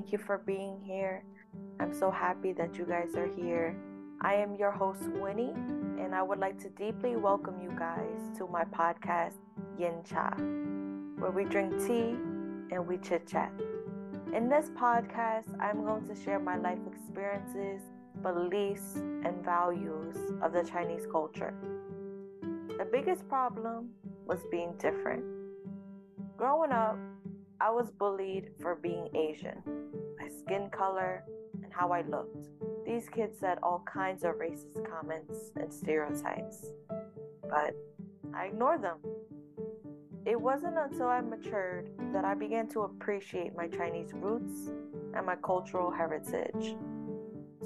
Thank you for being here. I'm so happy that you guys are here. I am your host, Winnie, and I would like to deeply welcome you guys to my podcast, Yin Cha, where we drink tea and we chit chat. In this podcast, I'm going to share my life experiences, beliefs, and values of the Chinese culture. The biggest problem was being different. Growing up, I was bullied for being Asian, my skin color, and how I looked. These kids said all kinds of racist comments and stereotypes, but I ignored them. It wasn't until I matured that I began to appreciate my Chinese roots and my cultural heritage.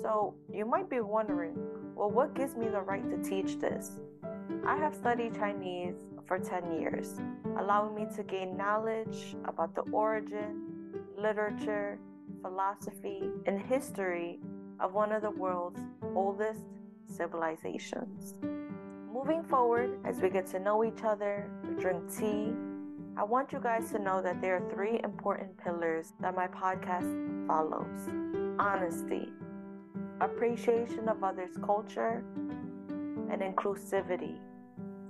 So, you might be wondering well, what gives me the right to teach this? I have studied Chinese for 10 years, allowing me to gain knowledge about the origin, literature, philosophy, and history of one of the world's oldest civilizations. Moving forward, as we get to know each other, we drink tea, I want you guys to know that there are three important pillars that my podcast follows honesty, appreciation of others' culture, and inclusivity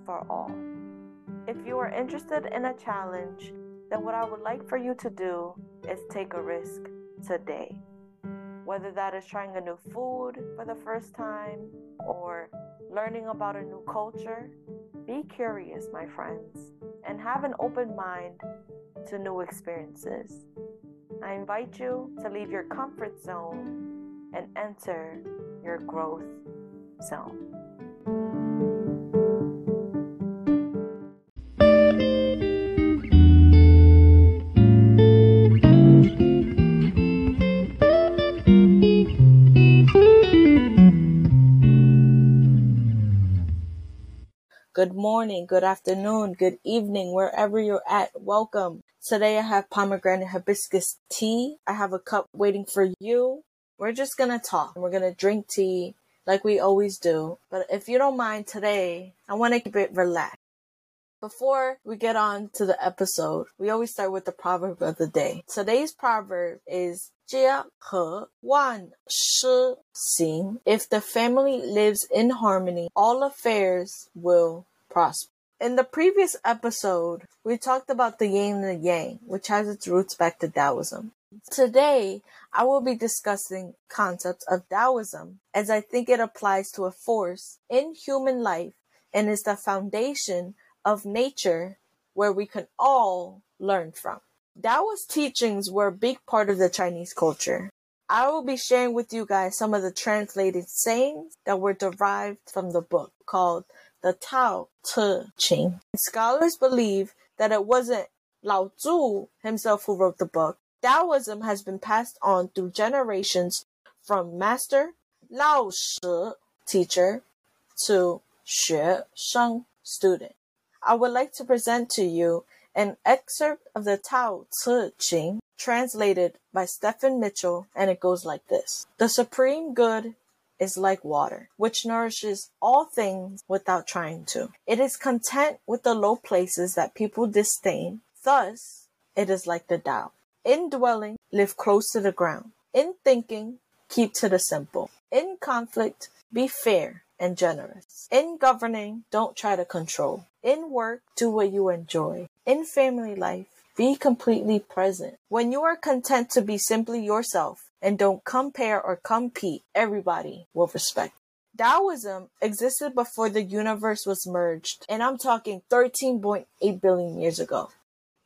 for all. If you are interested in a challenge, then what I would like for you to do is take a risk today. Whether that is trying a new food for the first time or learning about a new culture, be curious, my friends, and have an open mind to new experiences. I invite you to leave your comfort zone and enter your growth zone. good morning, good afternoon, good evening, wherever you're at. Welcome. Today I have pomegranate hibiscus tea. I have a cup waiting for you. We're just gonna talk. We're gonna drink tea like we always do. But if you don't mind today, I wanna keep it relaxed. Before we get on to the episode, we always start with the proverb of the day. Today's proverb is 家和万事兴. If the family lives in harmony, all affairs will prosper. In the previous episode, we talked about the yin and the yang, which has its roots back to Taoism. Today, I will be discussing concepts of Taoism as I think it applies to a force in human life and is the foundation of nature where we can all learn from. Taoist teachings were a big part of the Chinese culture. I will be sharing with you guys some of the translated sayings that were derived from the book called the Tao Te Ching. Scholars believe that it wasn't Lao Tzu himself who wrote the book. Taoism has been passed on through generations from master Lao Shi teacher to Xue Sheng student. I would like to present to you an excerpt of the Tao Te Ching translated by Stephen Mitchell, and it goes like this The supreme good is like water, which nourishes all things without trying to. It is content with the low places that people disdain. Thus, it is like the Tao. In dwelling, live close to the ground. In thinking, keep to the simple. In conflict, be fair and generous. In governing, don't try to control. In work, do what you enjoy. In family life, be completely present. When you are content to be simply yourself and don't compare or compete, everybody will respect. Taoism existed before the universe was merged, and I'm talking 13.8 billion years ago.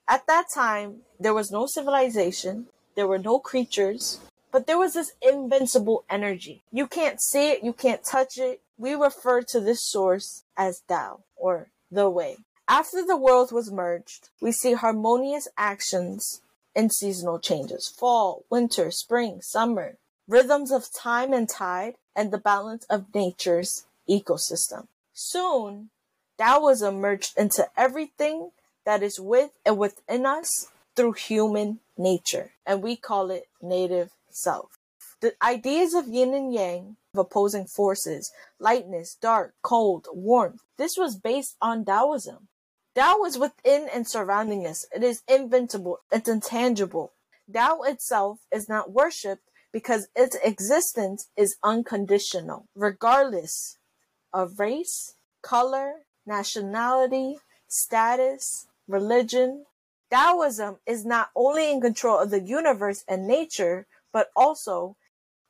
At that time, there was no civilization, there were no creatures, but there was this invincible energy. You can't see it, you can't touch it. We refer to this source as Tao or the way. After the world was merged, we see harmonious actions and seasonal changes fall, winter, spring, summer, rhythms of time and tide, and the balance of nature's ecosystem. Soon, Taoism merged into everything that is with and within us through human nature, and we call it native self. The ideas of yin and yang, of opposing forces, lightness, dark, cold, warmth, this was based on Taoism. Tao is within and surrounding us. It is invincible. It's intangible. Tao itself is not worshipped because its existence is unconditional, regardless of race, color, nationality, status, religion. Taoism is not only in control of the universe and nature, but also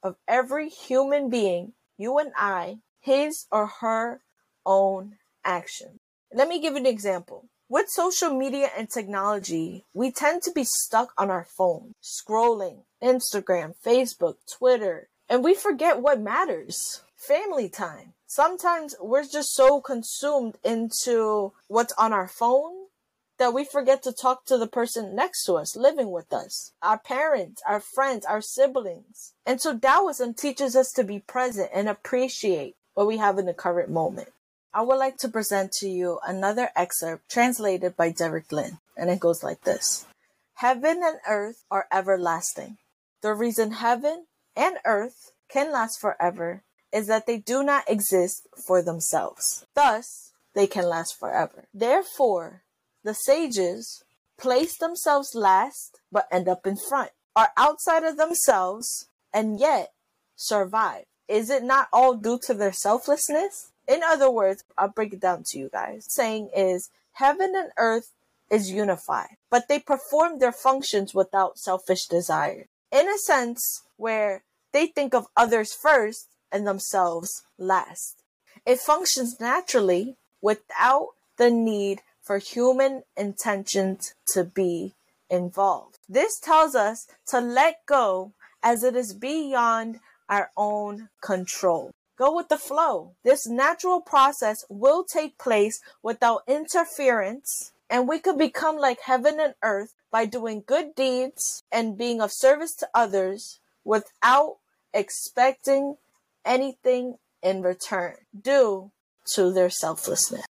of every human being, you and I, his or her own action. Let me give an example. With social media and technology, we tend to be stuck on our phone, scrolling Instagram, Facebook, Twitter, and we forget what matters. Family time. Sometimes we're just so consumed into what's on our phone that we forget to talk to the person next to us, living with us, our parents, our friends, our siblings. And so Taoism teaches us to be present and appreciate what we have in the current moment. I would like to present to you another excerpt translated by Derek Lin, and it goes like this Heaven and earth are everlasting. The reason heaven and earth can last forever is that they do not exist for themselves. Thus, they can last forever. Therefore, the sages place themselves last but end up in front, are outside of themselves, and yet survive. Is it not all due to their selflessness? In other words, I'll break it down to you guys. Saying is heaven and earth is unified, but they perform their functions without selfish desire. In a sense where they think of others first and themselves last. It functions naturally without the need for human intentions to be involved. This tells us to let go as it is beyond our own control. Go with the flow. This natural process will take place without interference, and we could become like heaven and earth by doing good deeds and being of service to others without expecting anything in return due to their selflessness.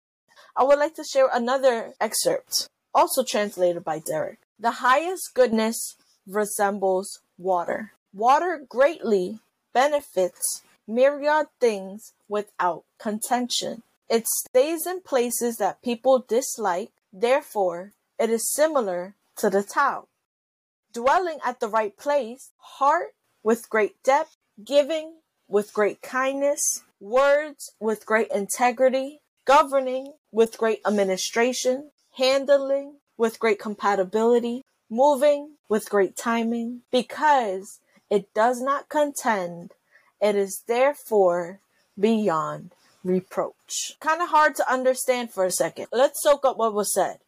I would like to share another excerpt, also translated by Derek. The highest goodness resembles water. Water greatly benefits myriad things without contention. It stays in places that people dislike, therefore, it is similar to the Tao. Dwelling at the right place, heart with great depth, giving with great kindness, words with great integrity, governing with great administration, handling with great compatibility, moving with great timing, because it does not contend it is therefore beyond reproach. Kind of hard to understand for a second. Let's soak up what was said.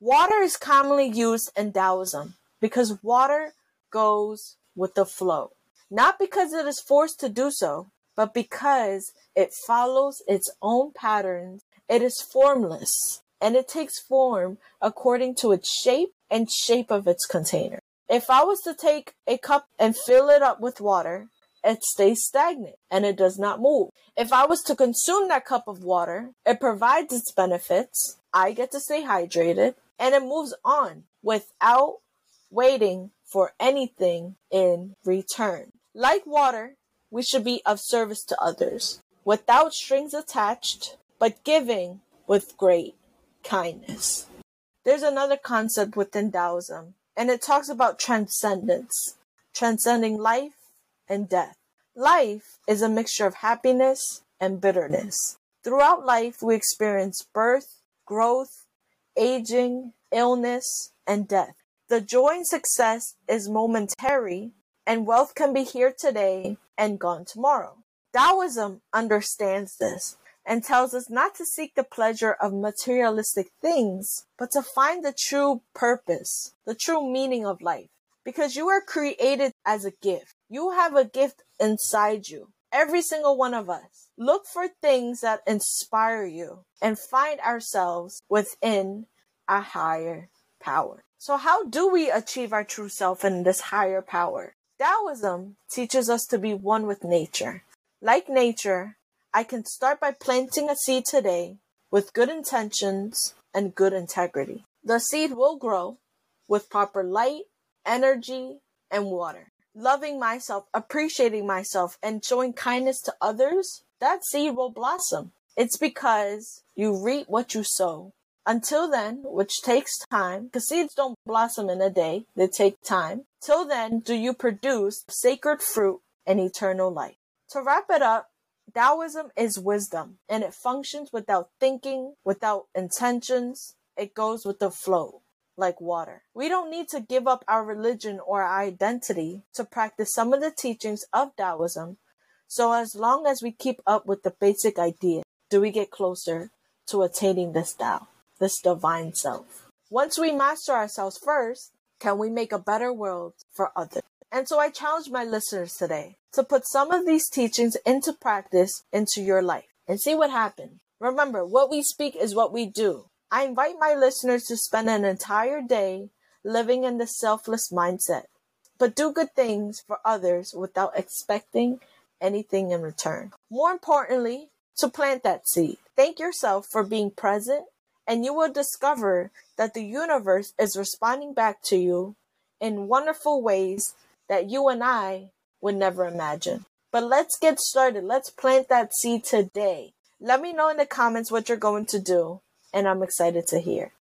Water is commonly used in Taoism because water goes with the flow. Not because it is forced to do so, but because it follows its own patterns. It is formless and it takes form according to its shape and shape of its container. If I was to take a cup and fill it up with water, it stays stagnant and it does not move. If I was to consume that cup of water, it provides its benefits. I get to stay hydrated and it moves on without waiting for anything in return. Like water, we should be of service to others without strings attached, but giving with great kindness. There's another concept within Taoism, and it talks about transcendence, transcending life and death. Life is a mixture of happiness and bitterness. Throughout life, we experience birth, growth, aging, illness, and death. The joy and success is momentary, and wealth can be here today and gone tomorrow. Taoism understands this and tells us not to seek the pleasure of materialistic things, but to find the true purpose, the true meaning of life. Because you are created as a gift. You have a gift inside you. Every single one of us. Look for things that inspire you and find ourselves within a higher power. So how do we achieve our true self in this higher power? Taoism teaches us to be one with nature. Like nature, I can start by planting a seed today with good intentions and good integrity. The seed will grow with proper light, energy, and water loving myself, appreciating myself, and showing kindness to others, that seed will blossom. It's because you reap what you sow. Until then, which takes time, because seeds don't blossom in a day, they take time. Till then, do you produce sacred fruit and eternal life. To wrap it up, Taoism is wisdom and it functions without thinking, without intentions. It goes with the flow like water. We don't need to give up our religion or our identity to practice some of the teachings of Taoism. So as long as we keep up with the basic idea, do we get closer to attaining this Tao, this divine self. Once we master ourselves first, can we make a better world for others? And so I challenge my listeners today to put some of these teachings into practice into your life and see what happens. Remember, what we speak is what we do. I invite my listeners to spend an entire day living in the selfless mindset, but do good things for others without expecting anything in return. More importantly, to plant that seed. Thank yourself for being present, and you will discover that the universe is responding back to you in wonderful ways that you and I would never imagine. But let's get started. Let's plant that seed today. Let me know in the comments what you're going to do and I'm excited to hear.